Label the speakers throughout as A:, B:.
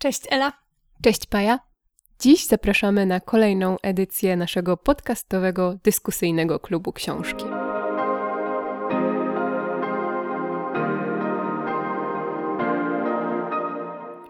A: Cześć Ela.
B: Cześć Paja. Dziś zapraszamy na kolejną edycję naszego podcastowego dyskusyjnego klubu książki.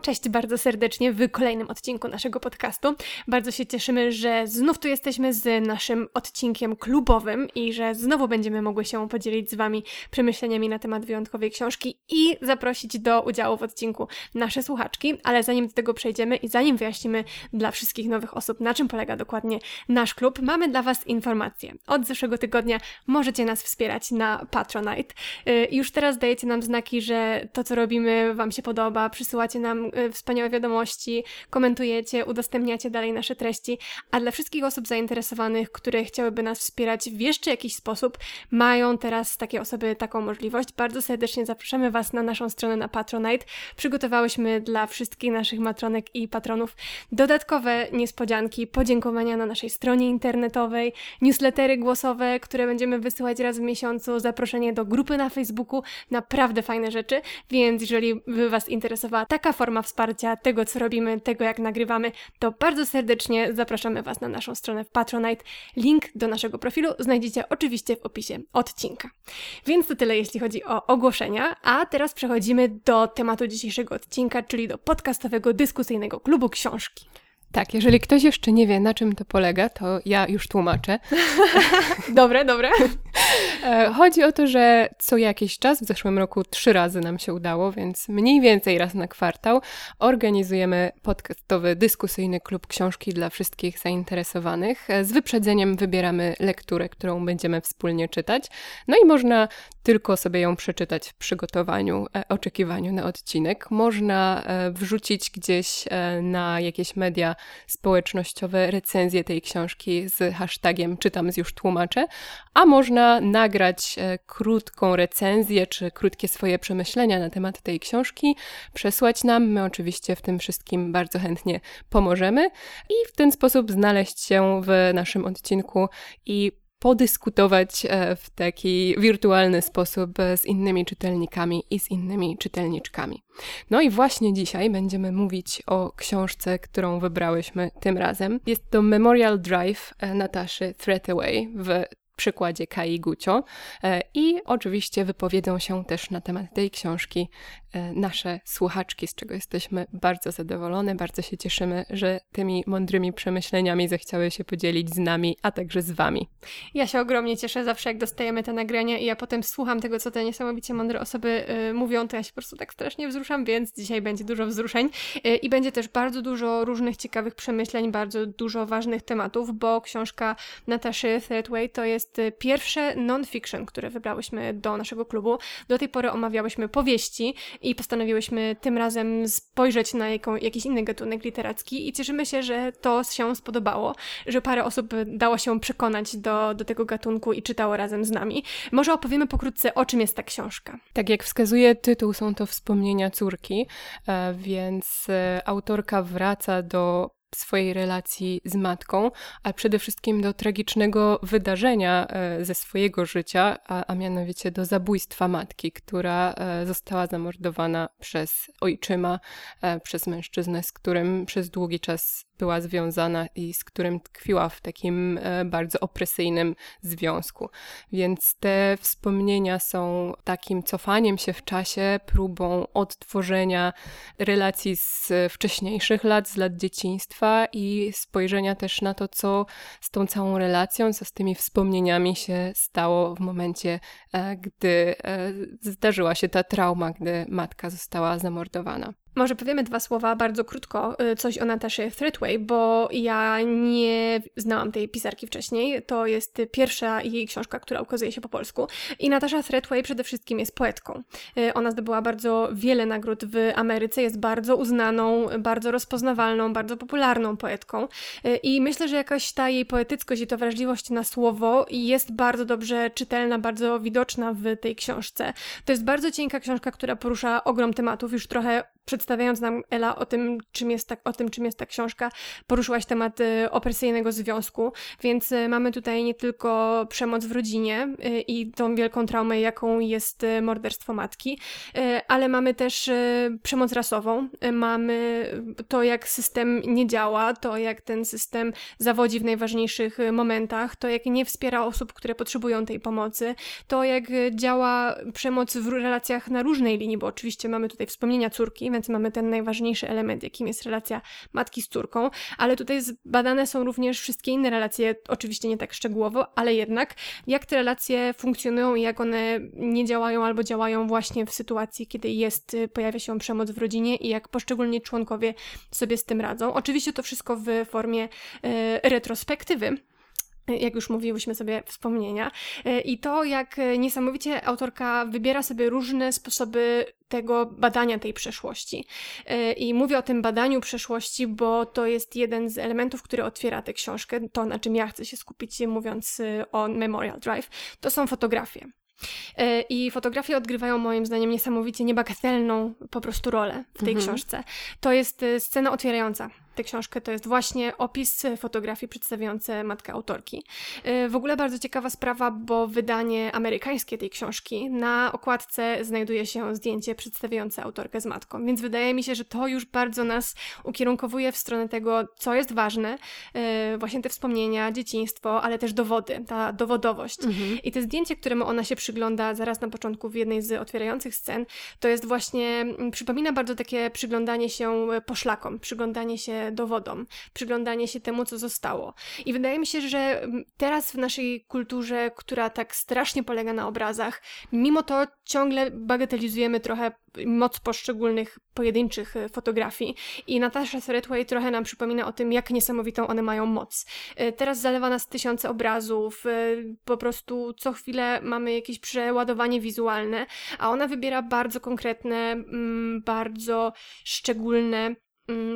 A: Cześć bardzo serdecznie w kolejnym odcinku naszego podcastu. Bardzo się cieszymy, że znów tu jesteśmy z naszym odcinkiem klubowym i że znowu będziemy mogły się podzielić z Wami przemyśleniami na temat wyjątkowej książki i zaprosić do udziału w odcinku nasze słuchaczki. Ale zanim do tego przejdziemy i zanim wyjaśnimy dla wszystkich nowych osób, na czym polega dokładnie nasz klub, mamy dla Was informacje. Od zeszłego tygodnia możecie nas wspierać na Patronite. Y, już teraz dajecie nam znaki, że to, co robimy, Wam się podoba, przysyłacie nam wspaniałe wiadomości, komentujecie, udostępniacie dalej nasze treści, a dla wszystkich osób zainteresowanych, które chciałyby nas wspierać w jeszcze jakiś sposób, mają teraz takie osoby taką możliwość. Bardzo serdecznie zapraszamy Was na naszą stronę na Patronite. Przygotowałyśmy dla wszystkich naszych matronek i patronów dodatkowe niespodzianki, podziękowania na naszej stronie internetowej, newslettery głosowe, które będziemy wysyłać raz w miesiącu, zaproszenie do grupy na Facebooku, naprawdę fajne rzeczy, więc jeżeli by Was interesowała taka forma forma wsparcia tego, co robimy, tego, jak nagrywamy, to bardzo serdecznie zapraszamy Was na naszą stronę w Patronite. Link do naszego profilu znajdziecie oczywiście w opisie odcinka. Więc to tyle, jeśli chodzi o ogłoszenia, a teraz przechodzimy do tematu dzisiejszego odcinka, czyli do podcastowego dyskusyjnego klubu książki.
B: Tak, jeżeli ktoś jeszcze nie wie, na czym to polega, to ja już tłumaczę.
A: dobre, dobre.
B: E, chodzi o to, że co jakiś czas, w zeszłym roku trzy razy nam się udało, więc mniej więcej raz na kwartał organizujemy podcastowy, dyskusyjny klub książki dla wszystkich zainteresowanych. E, z wyprzedzeniem wybieramy lekturę, którą będziemy wspólnie czytać. No i można tylko sobie ją przeczytać w przygotowaniu, e, oczekiwaniu na odcinek. Można wrzucić gdzieś na jakieś media społecznościowe recenzje tej książki z hashtagiem czytam z już tłumaczę, a można nagrać e, krótką recenzję czy krótkie swoje przemyślenia na temat tej książki, przesłać nam. My oczywiście w tym wszystkim bardzo chętnie pomożemy i w ten sposób znaleźć się w naszym odcinku i podyskutować e, w taki wirtualny sposób e, z innymi czytelnikami i z innymi czytelniczkami. No i właśnie dzisiaj będziemy mówić o książce, którą wybrałyśmy tym razem. Jest to Memorial Drive e, Nataszy Threataway w przykładzie Kai Gucio i oczywiście wypowiedzą się też na temat tej książki nasze słuchaczki, z czego jesteśmy bardzo zadowolone. Bardzo się cieszymy, że tymi mądrymi przemyśleniami zechciały się podzielić z nami, a także z Wami.
A: Ja się ogromnie cieszę zawsze, jak dostajemy te nagrania i ja potem słucham tego, co te niesamowicie mądre osoby y, mówią, to ja się po prostu tak strasznie wzruszam, więc dzisiaj będzie dużo wzruszeń y, i będzie też bardzo dużo różnych ciekawych przemyśleń, bardzo dużo ważnych tematów, bo książka Nataszy Threadway to jest pierwsze non-fiction, które wybrałyśmy do naszego klubu. Do tej pory omawiałyśmy powieści, i postanowiłyśmy tym razem spojrzeć na jaką, jakiś inny gatunek literacki i cieszymy się, że to się spodobało, że parę osób dało się przekonać do, do tego gatunku i czytało razem z nami. Może opowiemy pokrótce, o czym jest ta książka.
B: Tak jak wskazuje tytuł, są to wspomnienia córki, e, więc e, autorka wraca do swojej relacji z matką, a przede wszystkim do tragicznego wydarzenia e, ze swojego życia, a, a mianowicie do zabójstwa matki, która e, została zamordowana przez ojczyma, e, przez mężczyznę, z którym przez długi czas była związana i z którym tkwiła w takim e, bardzo opresyjnym związku. Więc te wspomnienia są takim cofaniem się w czasie, próbą odtworzenia relacji z wcześniejszych lat, z lat dzieciństwa i spojrzenia też na to, co z tą całą relacją, co z tymi wspomnieniami się stało w momencie, e, gdy e, zdarzyła się ta trauma, gdy matka została zamordowana.
A: Może powiemy dwa słowa bardzo krótko, y, coś o Natasie Threadway, bo ja nie znałam tej pisarki wcześniej. To jest pierwsza jej książka, która ukazuje się po polsku. I Natasza Threadway przede wszystkim jest poetką. Y, ona zdobyła bardzo wiele nagród w Ameryce, jest bardzo uznaną, bardzo rozpoznawalną, bardzo popularną poetką. Y, I myślę, że jakaś ta jej poetyckość i to wrażliwość na słowo jest bardzo dobrze czytelna, bardzo widoczna w tej książce. To jest bardzo cienka książka, która porusza ogrom tematów, już trochę przedstawiając nam Ela o tym, czym jest ta, o tym, czym jest ta książka, poruszyłaś temat y, opresyjnego związku, więc y, mamy tutaj nie tylko przemoc w rodzinie y, i tą wielką traumę, jaką jest morderstwo matki, ale mamy też przemoc rasową, mamy to, jak system nie działa, to jak ten system zawodzi w najważniejszych momentach, to jak nie wspiera osób, które potrzebują tej pomocy, to jak działa przemoc w relacjach na różnej linii, bo oczywiście mamy tutaj wspomnienia córki, mamy ten najważniejszy element, jakim jest relacja matki z córką, ale tutaj zbadane są również wszystkie inne relacje, oczywiście nie tak szczegółowo, ale jednak jak te relacje funkcjonują i jak one nie działają albo działają właśnie w sytuacji, kiedy jest, pojawia się przemoc w rodzinie i jak poszczególni członkowie sobie z tym radzą. Oczywiście to wszystko w formie e, retrospektywy, jak już mówiłyśmy sobie, wspomnienia. E, I to, jak niesamowicie autorka wybiera sobie różne sposoby tego badania tej przeszłości. E, I mówię o tym badaniu przeszłości, bo to jest jeden z elementów, który otwiera tę książkę. To, na czym ja chcę się skupić, mówiąc e, o Memorial Drive, to są fotografie. I fotografie odgrywają moim zdaniem niesamowicie niebagatelną po prostu rolę w tej mhm. książce. To jest scena otwierająca tę książkę, to jest właśnie opis fotografii przedstawiające matkę autorki. Y, w ogóle bardzo ciekawa sprawa, bo wydanie amerykańskie tej książki, na okładce znajduje się zdjęcie przedstawiające autorkę z matką, więc wydaje mi się, że to już bardzo nas ukierunkowuje w stronę tego, co jest ważne, y, właśnie te wspomnienia, dzieciństwo, ale też dowody, ta dowodowość. Mhm. I te zdjęcie, któremu ona się przygląda zaraz na początku w jednej z otwierających scen, to jest właśnie, przypomina bardzo takie przyglądanie się poszlakom, przyglądanie się dowodom, przyglądanie się temu, co zostało. I wydaje mi się, że teraz w naszej kulturze, która tak strasznie polega na obrazach, mimo to ciągle bagatelizujemy trochę moc poszczególnych pojedynczych e, fotografii i Natasha Threadway trochę nam przypomina o tym, jak niesamowitą one mają moc. E, teraz zalewa nas tysiące obrazów, e, po prostu co chwilę mamy jakieś przeładowanie wizualne, a ona wybiera bardzo konkretne, mm, bardzo szczególne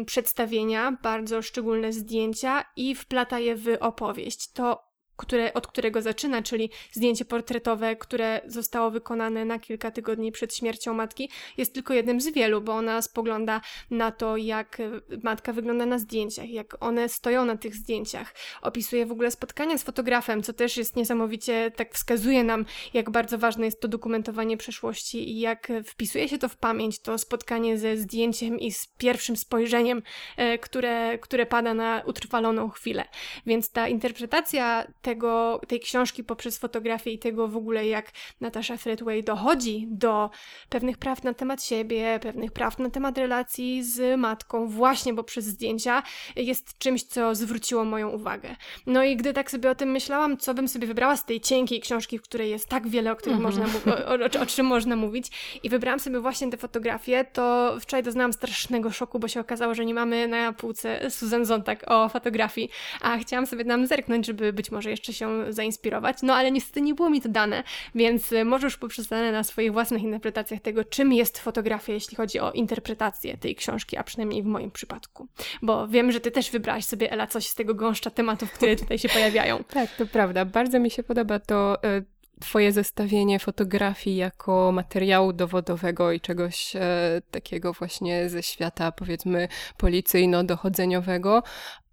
A: przedstawienia, bardzo szczególne zdjęcia i wplata je w opowieść. To które, od którego zaczyna, czyli zdjęcie portretowe, które zostało wykonane na kilka tygodni przed śmiercią matki, jest tylko jednym z wielu, bo ona spogląda na to, jak matka wygląda na zdjęciach, jak one stoją na tych zdjęciach. Opisuje w ogóle spotkania z fotografem, co też jest niesamowicie, tak wskazuje nam, jak bardzo ważne jest to dokumentowanie przeszłości i jak wpisuje się to w pamięć, to spotkanie ze zdjęciem i z pierwszym spojrzeniem, e, które, które pada na utrwaloną chwilę. Więc ta interpretacja tego, tej książki poprzez fotografię i tego w ogóle, jak Natasha Threadway dochodzi do pewnych praw na temat siebie, pewnych praw na temat relacji z matką, właśnie poprzez zdjęcia, jest czymś, co zwróciło moją uwagę. No i gdy tak sobie o tym myślałam, co bym sobie wybrała z tej cienkiej książki, w której jest tak wiele, o których można, o, o, o czym można mówić, i wybrałam sobie właśnie te fotografie, to wczoraj doznałam strasznego szoku, bo się okazało, że nie mamy na półce Susan Zontag o fotografii, a chciałam sobie nam zerknąć, żeby być może jeszcze się zainspirować, no ale niestety nie było mi to dane, więc y, możesz poprzestanę na swoich własnych interpretacjach tego, czym jest fotografia, jeśli chodzi o interpretację tej książki, a przynajmniej w moim przypadku. Bo wiem, że ty też wybrałaś sobie, Ela, coś z tego gąszcza tematów, które tutaj się pojawiają.
B: tak, to prawda. Bardzo mi się podoba to y, Twoje zestawienie fotografii jako materiału dowodowego i czegoś e, takiego właśnie ze świata, powiedzmy, policyjno-dochodzeniowego,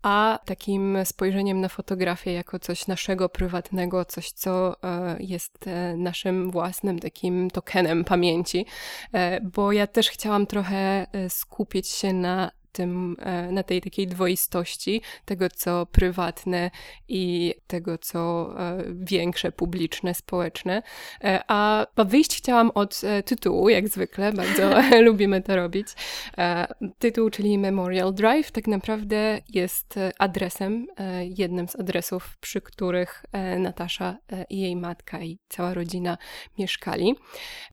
B: a takim spojrzeniem na fotografię jako coś naszego prywatnego, coś, co e, jest e, naszym własnym takim tokenem pamięci, e, bo ja też chciałam trochę skupić się na tym, e, na tej takiej dwoistości tego, co prywatne i tego, co e, większe, publiczne, społeczne. E, a wyjść chciałam od tytułu, jak zwykle, bardzo lubimy to robić. Tytuł, czyli Memorial Drive, tak naprawdę jest adresem, jednym z adresów, przy których Natasza i jej matka i cała rodzina mieszkali.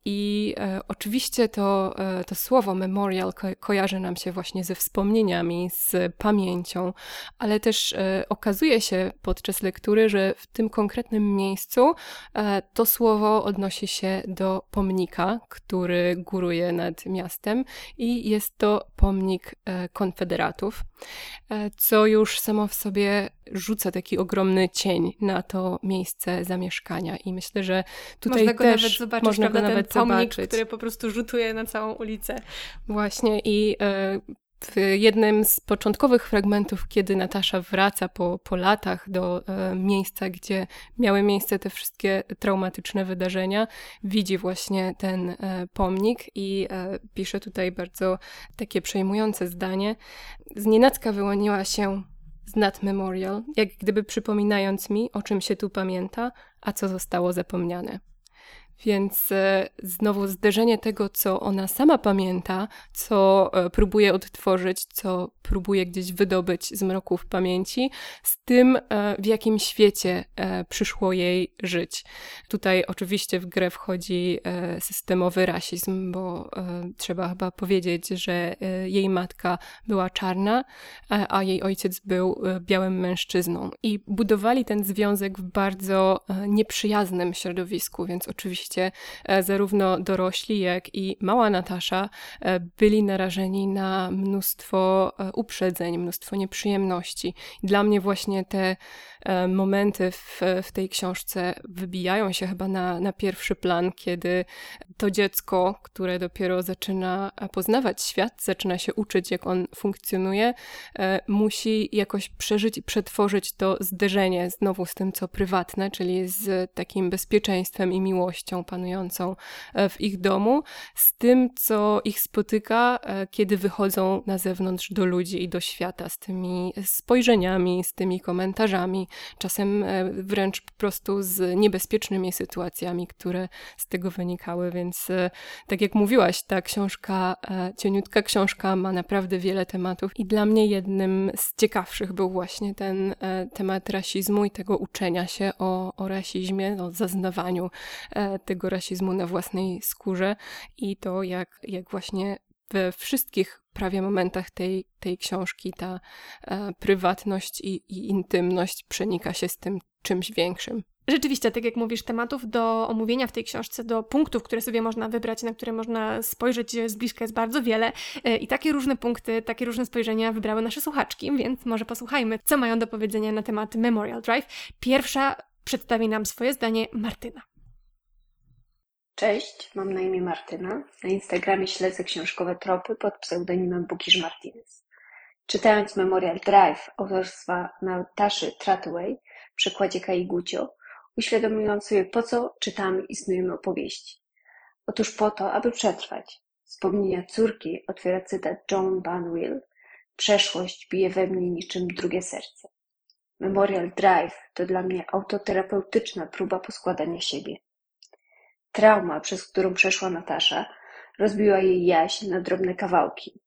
B: I oczywiście to, to słowo memorial ko kojarzy nam się właśnie ze wspomnieniami z pamięcią, ale też e, okazuje się podczas lektury, że w tym konkretnym miejscu e, to słowo odnosi się do pomnika, który góruje nad miastem i jest to pomnik e, konfederatów, co już samo w sobie rzuca taki ogromny cień na to miejsce zamieszkania i myślę, że tutaj
A: można go
B: też
A: nawet zobaczyć,
B: można
A: prawda,
B: go nawet
A: ten pomnik,
B: zobaczyć.
A: który po prostu rzutuje na całą ulicę.
B: Właśnie i e, w jednym z początkowych fragmentów, kiedy Natasza wraca po, po latach do e, miejsca, gdzie miały miejsce te wszystkie traumatyczne wydarzenia, widzi właśnie ten e, pomnik i e, pisze tutaj bardzo takie przejmujące zdanie. Znienacka wyłoniła się z Nat Memorial, jak gdyby przypominając mi, o czym się tu pamięta, a co zostało zapomniane. Więc e, znowu zderzenie tego, co ona sama pamięta, co e, próbuje odtworzyć, co próbuje gdzieś wydobyć z mroków pamięci, z tym, e, w jakim świecie przyszło jej żyć. Tutaj oczywiście w grę wchodzi systemowy rasizm, bo trzeba chyba powiedzieć, że jej matka była czarna, a jej ojciec był białym mężczyzną. I budowali ten związek w bardzo nieprzyjaznym środowisku, więc oczywiście oczywiście e, zarówno dorośli, jak i mała Natasza e, byli narażeni na mnóstwo e, uprzedzeń, mnóstwo nieprzyjemności. Dla mnie właśnie te momenty w, w tej książce wybijają się chyba na, na pierwszy plan, kiedy to dziecko, które dopiero zaczyna poznawać świat, zaczyna się uczyć, jak on funkcjonuje, musi jakoś przeżyć i przetworzyć to zderzenie znowu z tym, co prywatne, czyli z takim bezpieczeństwem i miłością panującą e, w ich domu, z tym, co ich spotyka, e, kiedy wychodzą na zewnątrz do ludzi i do świata, z tymi spojrzeniami, z tymi komentarzami, czasem e, wręcz po prostu z niebezpiecznymi sytuacjami, które z tego wynikały. Więc tak jak mówiłaś, ta książka, cieniutka książka ma naprawdę wiele tematów i dla mnie jednym z ciekawszych był właśnie ten temat rasizmu i tego uczenia się o, o rasizmie, o zaznawaniu tego rasizmu na własnej skórze i to, jak, jak właśnie we wszystkich prawie momentach tej, tej książki ta e, prywatność i, i intymność przenika się z tym czymś większym.
A: Rzeczywiście, tak jak mówisz, tematów do omówienia w tej książce, do punktów, które sobie można wybrać, na które można spojrzeć z bliska jest bardzo wiele e, i takie różne punkty, takie różne spojrzenia wybrały nasze słuchaczki, więc może posłuchajmy, co mają do powiedzenia na temat Memorial Drive. Pierwsza przedstawi nam swoje zdanie Martyna.
C: Cześć, mam na imię Martyna. Na Instagramie śledzę książkowe tropy pod pseudonimem Bukisz Martinez. Czytając Memorial Drive autorstwa Nataszy Tratway w przekładzie Kai Gucio, uświadomiłam sobie, po co czytamy i snujemy opowieści. Otóż po to, aby przetrwać. Wspomnienia córki otwiera cytat John Banwell. Przeszłość bije we mnie niczym drugie serce. Memorial Drive to dla mnie autoterapeutyczna próba poskładania siebie. Trauma, przez którą przeszła Natasza, rozbiła jej jaźń na drobne kawałki,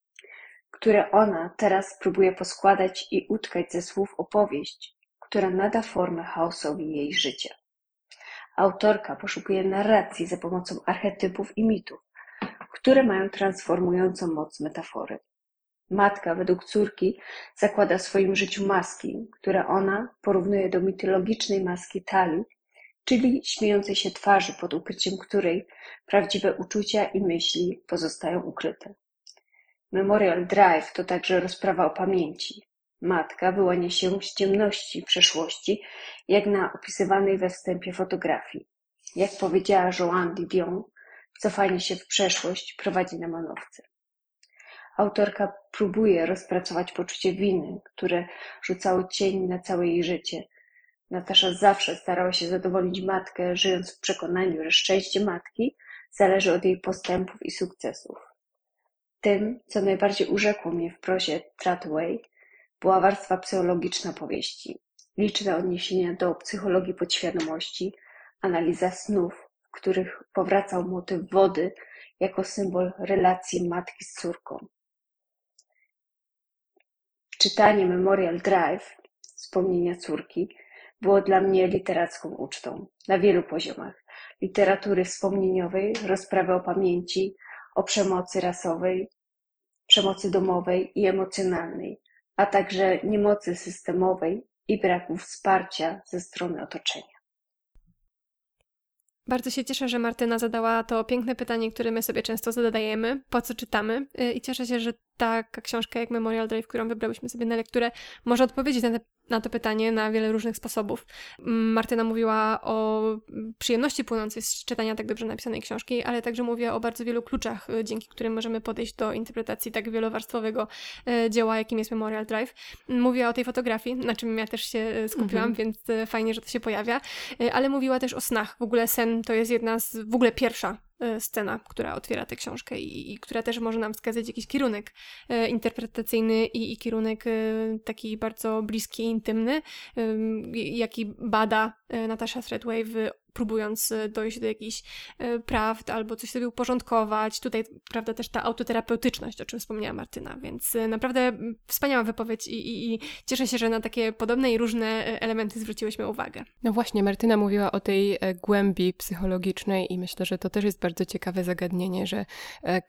C: które ona teraz próbuje poskładać i utkać ze słów opowieść, która nada formę chaosowi jej życia. Autorka poszukuje narracji za pomocą archetypów i mitów, które mają transformującą moc metafory. Matka według córki zakłada w swoim życiu maski, które ona porównuje do mitologicznej maski Tali, czyli śmiejącej się twarzy, pod ukryciem której prawdziwe uczucia i myśli pozostają ukryte. Memorial Drive to także rozprawa o pamięci. Matka wyłania się z ciemności przeszłości, jak na opisywanej we wstępie fotografii. Jak powiedziała Joanne Didion, cofanie się w przeszłość prowadzi na manowce. Autorka próbuje rozpracować poczucie winy, które rzucało cień na całe jej życie, Natasza zawsze starała się zadowolić matkę, żyjąc w przekonaniu, że szczęście matki zależy od jej postępów i sukcesów. Tym, co najbardziej urzekło mnie w prozie Tratway, była warstwa psychologiczna powieści, liczne odniesienia do psychologii podświadomości, analiza snów, w których powracał motyw wody jako symbol relacji matki z córką. Czytanie Memorial Drive, wspomnienia córki, było dla mnie literacką ucztą na wielu poziomach. Literatury wspomnieniowej, rozprawy o pamięci, o przemocy rasowej, przemocy domowej i emocjonalnej, a także niemocy systemowej i braku wsparcia ze strony otoczenia.
A: Bardzo się cieszę, że Martyna zadała to piękne pytanie, które my sobie często zadajemy, po co czytamy. Y, I cieszę się, że taka książka jak Memorial Drive, którą wybrałyśmy sobie na lekturę, może odpowiedzieć na te na to pytanie na wiele różnych sposobów. Martyna mówiła o przyjemności płynącej z czytania tak dobrze napisanej książki, ale także mówiła o bardzo wielu kluczach, y, dzięki którym możemy podejść do interpretacji tak wielowarstwowego y, dzieła, jakim jest Memorial Drive. Mówiła o tej fotografii, na czym ja też się y, skupiłam, mhm. więc fajnie, że to się pojawia, ale mówiła też o snach. W ogóle sen to jest jedna z, w ogóle pierwsza scena, która otwiera tę książkę i, i, która też może nam wskazać jakiś kierunek e, interpretacyjny i, i kierunek e, taki bardzo bliski, intymny, jaki bada Natasha Threadway w próbując e, dojść do jakichś e, prawd albo coś sobie uporządkować. Tutaj, prawda, też ta autoterapeutyczność, o czym wspomniała Martyna, więc e, naprawdę wspaniała wypowiedź i, i, i cieszę się, że na takie podobne i różne elementy zwróciłyśmy uwagę.
B: No właśnie, Martyna mówiła o tej głębi psychologicznej i myślę, że to też jest bardzo ciekawe zagadnienie, że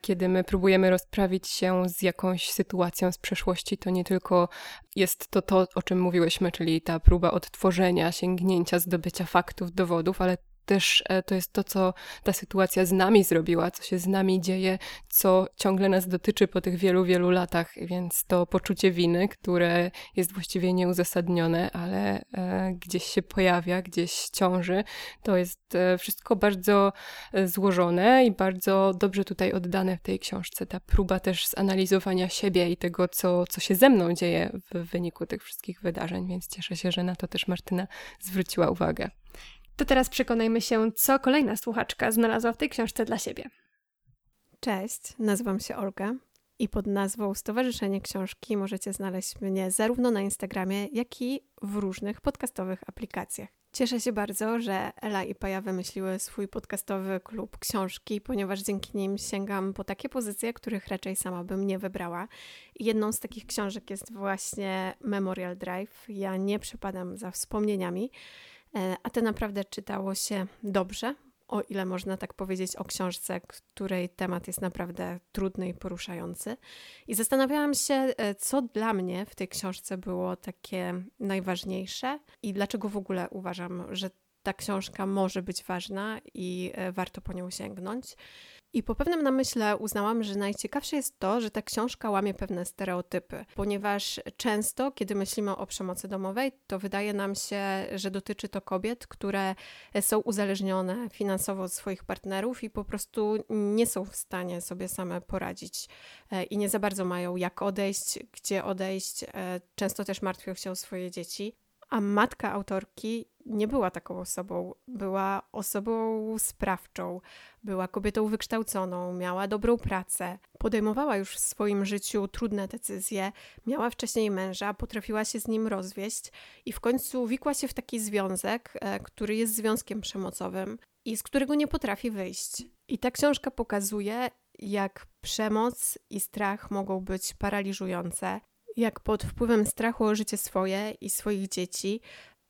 B: kiedy my próbujemy rozprawić się z jakąś sytuacją z przeszłości, to nie tylko jest to to, o czym mówiłyśmy, czyli ta próba odtworzenia, sięgnięcia, zdobycia faktów, dowodów, ale też e, to jest to, co ta sytuacja z nami zrobiła, co się z nami dzieje, co ciągle nas dotyczy po tych wielu, wielu latach, więc to poczucie winy, które jest właściwie nieuzasadnione, ale e, gdzieś się pojawia, gdzieś ciąży, to jest e, wszystko bardzo złożone i bardzo dobrze tutaj oddane w tej książce. Ta próba też zanalizowania siebie i tego, co, co się ze mną dzieje w wyniku tych wszystkich wydarzeń, więc cieszę się, że na to też Martyna zwróciła uwagę.
A: To teraz przekonajmy się, co kolejna słuchaczka znalazła w tej książce dla siebie.
D: Cześć, nazywam się Olga i pod nazwą Stowarzyszenie Książki możecie znaleźć mnie zarówno na Instagramie, jak i w różnych podcastowych aplikacjach. Cieszę się bardzo, że Ela i Paja wymyśliły swój podcastowy klub książki, ponieważ dzięki nim sięgam po takie pozycje, których raczej sama bym nie wybrała. Jedną z takich książek jest właśnie Memorial Drive. Ja nie przepadam za wspomnieniami. E, a to naprawdę czytało się dobrze, o ile można tak powiedzieć o książce, której temat jest naprawdę trudny i poruszający. I zastanawiałam się, e, co dla mnie w tej książce było takie najważniejsze i dlaczego w ogóle uważam, że ta książka może być ważna i e, warto po nią sięgnąć. I po pewnym namyśle uznałam, że najciekawsze jest to, że ta książka łamie pewne stereotypy, ponieważ często, kiedy myślimy o przemocy domowej, to wydaje nam się, że dotyczy to kobiet, które są uzależnione finansowo od swoich partnerów i po prostu nie są w stanie sobie same poradzić e, i nie za bardzo mają jak odejść, gdzie odejść. E, często też martwią się o swoje dzieci. A matka autorki nie była taką osobą. Była osobą sprawczą, była kobietą wykształconą, miała dobrą pracę, podejmowała już w swoim życiu trudne decyzje, miała wcześniej męża, potrafiła się z nim rozwieść i w końcu wikła się w taki związek, e, który jest związkiem przemocowym i z którego nie potrafi wyjść. I ta książka pokazuje, jak przemoc i strach mogą być paraliżujące, jak pod wpływem strachu o życie swoje i swoich dzieci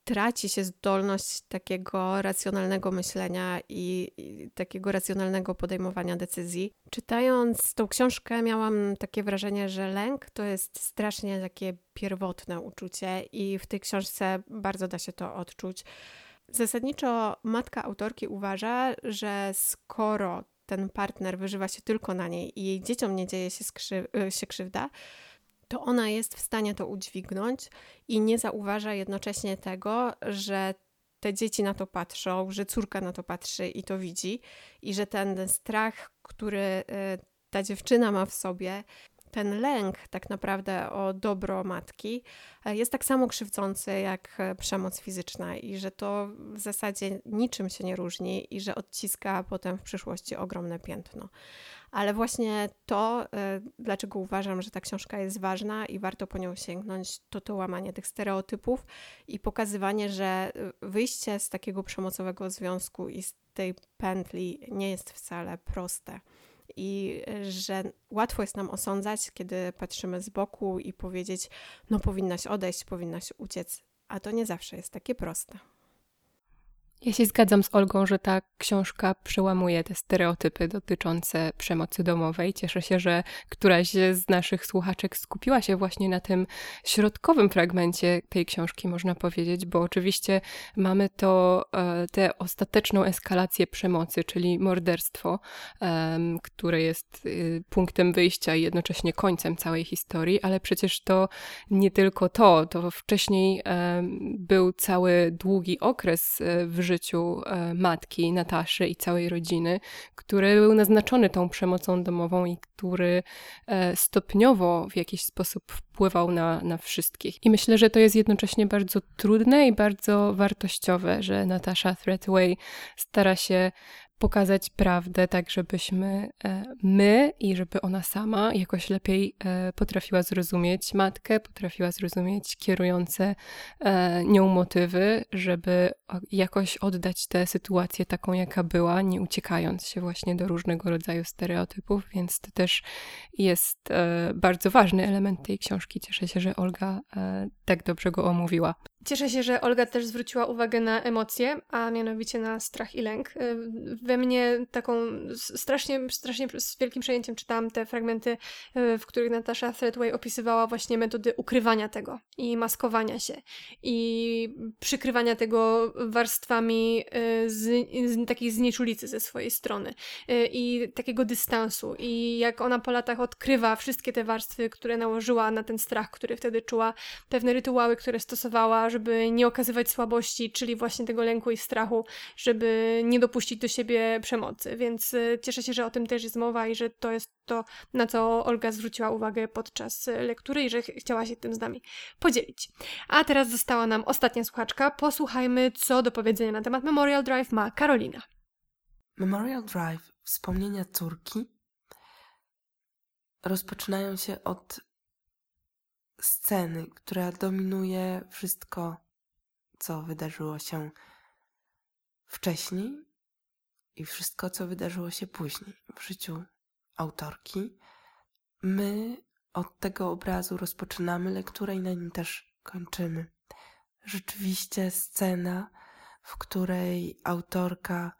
D: traci się zdolność takiego racjonalnego myślenia i, i, takiego racjonalnego podejmowania decyzji. Czytając tą książkę, miałam takie wrażenie, że lęk to jest strasznie takie pierwotne uczucie, i w tej książce bardzo da się to odczuć. Zasadniczo matka autorki uważa, że skoro ten partner wyżywa się tylko na niej i jej dzieciom nie dzieje się, skrzy- się krzywda, to ona jest w stanie to udźwignąć i nie zauważa jednocześnie tego, że te dzieci na to patrzą, że córka na to patrzy i to widzi, i że ten strach, który y, ta dziewczyna ma w sobie, ten lęk tak naprawdę o dobro matki e, jest tak samo krzywdzący jak e, przemoc fizyczna i że to w zasadzie niczym się nie różni i że odciska potem w przyszłości ogromne piętno. Ale właśnie to, e, dlaczego uważam, że ta książka jest ważna i warto po nią sięgnąć, to to łamanie tych stereotypów i pokazywanie, że wyjście z takiego przemocowego związku i z tej pętli nie jest wcale proste i że łatwo jest nam osądzać, kiedy patrzymy z boku i powiedzieć, no powinnaś odejść, powinnaś uciec, a to nie zawsze jest takie proste.
B: Ja się zgadzam z Olgą, że ta książka przełamuje te stereotypy dotyczące przemocy domowej. Cieszę się, że któraś z naszych słuchaczek skupiła się właśnie na tym środkowym fragmencie tej książki, można powiedzieć, bo oczywiście mamy to, e, tę ostateczną eskalację przemocy, czyli morderstwo, które jest y, punktem wyjścia i jednocześnie końcem całej historii, ale przecież to nie tylko to, to wcześniej był cały długi okres e, w życiu życiu e, matki Nataszy i całej rodziny, który był naznaczony tą przemocą domową i który e, stopniowo w jakiś sposób wpływał na, na wszystkich. I myślę, że to jest jednocześnie bardzo trudne i bardzo wartościowe, że Natasha Threadway stara się pokazać prawdę, tak żebyśmy e, my i żeby ona sama jakoś lepiej e, potrafiła zrozumieć matkę, potrafiła zrozumieć kierujące e, nią motywy, żeby jakoś oddać tę sytuację taką, jaka była, nie uciekając się właśnie do różnego rodzaju stereotypów, więc to też jest bardzo ważny element tej książki. Cieszę się, że Olga tak dobrze go omówiła.
A: Cieszę się, że Olga też zwróciła uwagę na emocje, a mianowicie na strach i lęk. We mnie taką strasznie, strasznie z wielkim przejęciem czytałam te fragmenty, e, w których Natasza Threadway opisywała właśnie metody ukrywania tego i maskowania się i przykrywania tego warstwami e, z, z takiej znieczulicy ze swojej strony i takiego dystansu i jak ona po latach odkrywa wszystkie te warstwy, które nałożyła na ten strach, który wtedy czuła, pewne rytuały, które stosowała, żeby nie okazywać słabości, czyli właśnie tego lęku i strachu, żeby nie dopuścić do siebie przemocy. Więc y, cieszę się, że o tym też jest mowa i że to jest to, na co Olga zwróciła uwagę podczas y, lektury i że ch chciała się tym z nami podzielić. A teraz została nam ostatnia słuchaczka. Posłuchajmy, co do powiedzenia na temat Memorial Drive ma Karolina.
E: Memorial Drive, wspomnienia córki, rozpoczynają się od sceny, która dominuje wszystko, co wydarzyło się wcześniej i wszystko, co wydarzyło się później w życiu autorki. My od tego obrazu rozpoczynamy lekturę i na nim też kończymy. Rzeczywiście scena, w której autorka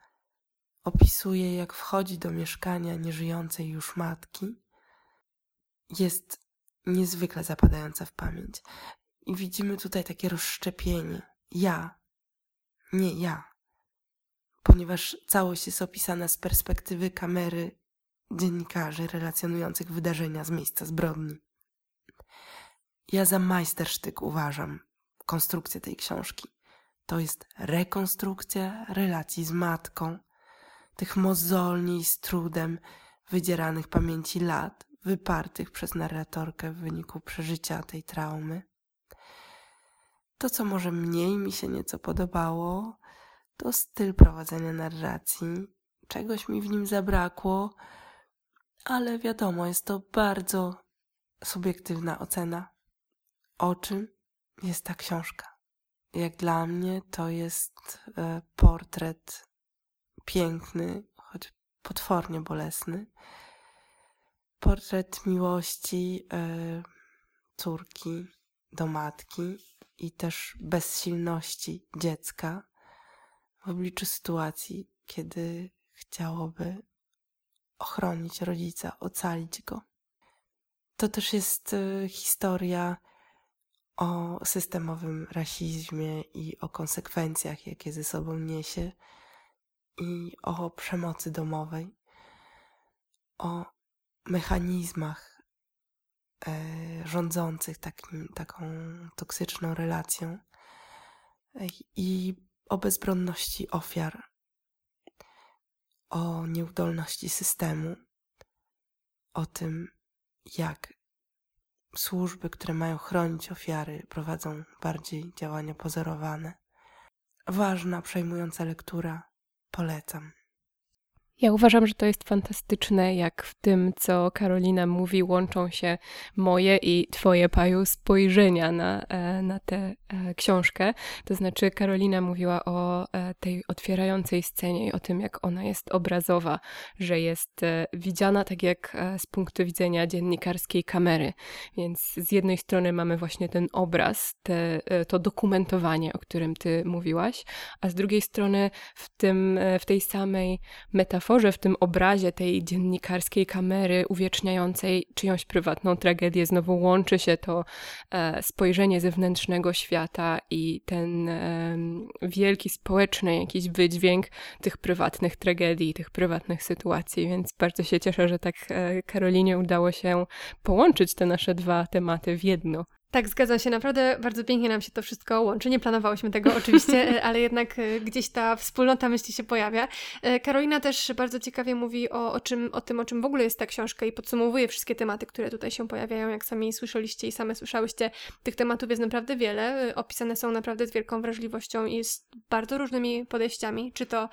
E: opisuje, jak wchodzi do mieszkania nieżyjącej już matki, jest niezwykle zapadająca w pamięć. I widzimy tutaj takie rozszczepienie. Ja, nie ja. Ponieważ całość jest opisana z perspektywy kamery dziennikarzy relacjonujących wydarzenia z miejsca zbrodni. Ja za majstersztyk uważam konstrukcję tej książki. To jest rekonstrukcja relacji z matką, tych mozolni z trudem wydzieranych pamięci lat, wypartych przez narratorkę w wyniku przeżycia tej traumy. To, co może mniej mi się nieco podobało, to styl prowadzenia narracji. Czegoś mi w nim zabrakło, ale wiadomo, jest to bardzo subiektywna ocena. O czym jest ta książka? Jak dla mnie to jest e, portret piękny, choć potwornie bolesny, portret miłości y, córki do matki i też bezsilności dziecka w obliczu sytuacji, kiedy chciałoby ochronić rodzica, ocalić go. To też jest y, historia o systemowym rasizmie i o konsekwencjach, jakie ze sobą niesie, i o przemocy domowej, o mechanizmach e, rządzących takim, taką toksyczną relacją i o bezbronności ofiar, o nieudolności systemu, o tym, jak służby, które mają chronić ofiary, prowadzą bardziej działania pozorowane. Ważna, przejmująca lektura. Polecam.
B: Ja uważam, że to jest fantastyczne, jak w tym, co Karolina mówi, łączą się moje i Twoje, Paju, spojrzenia na, e, na tę e, książkę. To znaczy, Karolina mówiła o e, tej otwierającej scenie i o tym, jak ona jest obrazowa, że jest widziana tak jak z punktu widzenia dziennikarskiej kamery. Więc z jednej strony mamy właśnie ten obraz, te, to dokumentowanie, o którym Ty mówiłaś, a z drugiej strony w, tym, w tej samej metaforze, metaforze, w tym obrazie tej dziennikarskiej kamery uwieczniającej czyjąś prywatną tragedię, znowu łączy się to e, spojrzenie zewnętrznego świata i ten e, wielki społeczny jakiś wydźwięk tych prywatnych tragedii, tych prywatnych sytuacji. Więc bardzo się cieszę, że tak e, Karolinie udało się połączyć te nasze dwa tematy w jedno.
A: Tak, zgadzam się. Naprawdę bardzo pięknie nam się to wszystko łączy. Nie planowałyśmy tego oczywiście, e, ale jednak e, gdzieś ta wspólnota myśli się pojawia. E, Karolina też bardzo ciekawie mówi o, o, czym, o tym, o czym w ogóle jest ta książka i podsumowuje wszystkie tematy, które tutaj się pojawiają. Jak sami słyszeliście i same słyszałyście, tych tematów jest naprawdę wiele. Opisane są naprawdę z wielką wrażliwością i z bardzo różnymi podejściami, czy to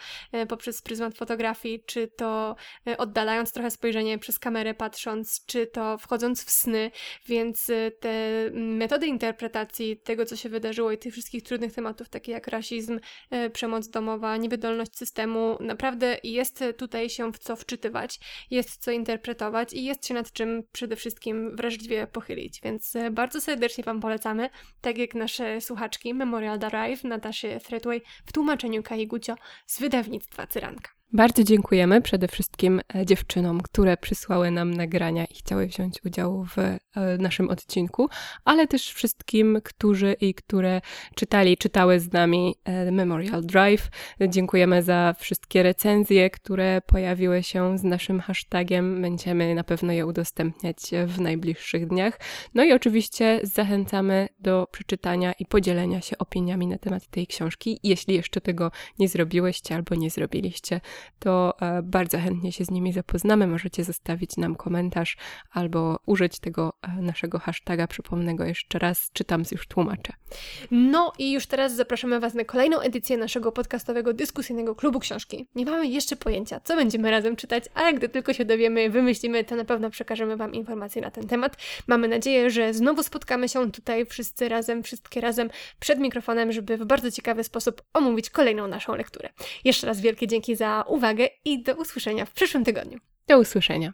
A: poprzez pryzmat fotografii, czy to oddalając trochę spojrzenie przez kamerę patrząc, czy to wchodząc w sny, więc te metody interpretacji tego, co się wydarzyło i tych wszystkich trudnych tematów, takie jak rasizm, e, przemoc domowa, niewydolność systemu, naprawdę jest tutaj się w co wczytywać, jest co interpretować i jest się nad czym przede wszystkim wrażliwie pochylić. Więc e, bardzo serdecznie Wam polecamy, tak jak nasze słuchaczki Memorial Drive, Nataszy Threadway w tłumaczeniu Kai Gucio z wydawnictwa Cyranka.
B: Bardzo dziękujemy przede wszystkim e, dziewczynom, które przysłały nam nagrania i chciały wziąć udział w e, naszym odcinku, ale też wszystkim, którzy i które czytali, czytały z nami e, Memorial Drive. Dziękujemy za wszystkie recenzje, które pojawiły się z naszym hashtagiem. Będziemy na pewno je udostępniać w najbliższych dniach. No i oczywiście zachęcamy do przeczytania i podzielenia się opiniami na temat tej książki, jeśli jeszcze tego nie zrobiłyście albo nie zrobiliście to e, bardzo chętnie się z nimi zapoznamy. Możecie zostawić nam komentarz albo użyć tego e, naszego hashtaga. Przypomnę go jeszcze raz, czytam już tłumaczę.
A: No i już teraz zapraszamy Was na kolejną edycję naszego podcastowego dyskusyjnego klubu książki. Nie mamy jeszcze pojęcia, co będziemy razem czytać, ale gdy tylko się dowiemy, wymyślimy, to na pewno przekażemy Wam informacje na ten temat. Mamy nadzieję, że znowu spotkamy się tutaj wszyscy razem, wszystkie razem przed mikrofonem, żeby w bardzo ciekawy sposób omówić kolejną naszą lekturę. Jeszcze raz wielkie dzięki za uwagę i do usłyszenia w przyszłym tygodniu.
B: Do usłyszenia.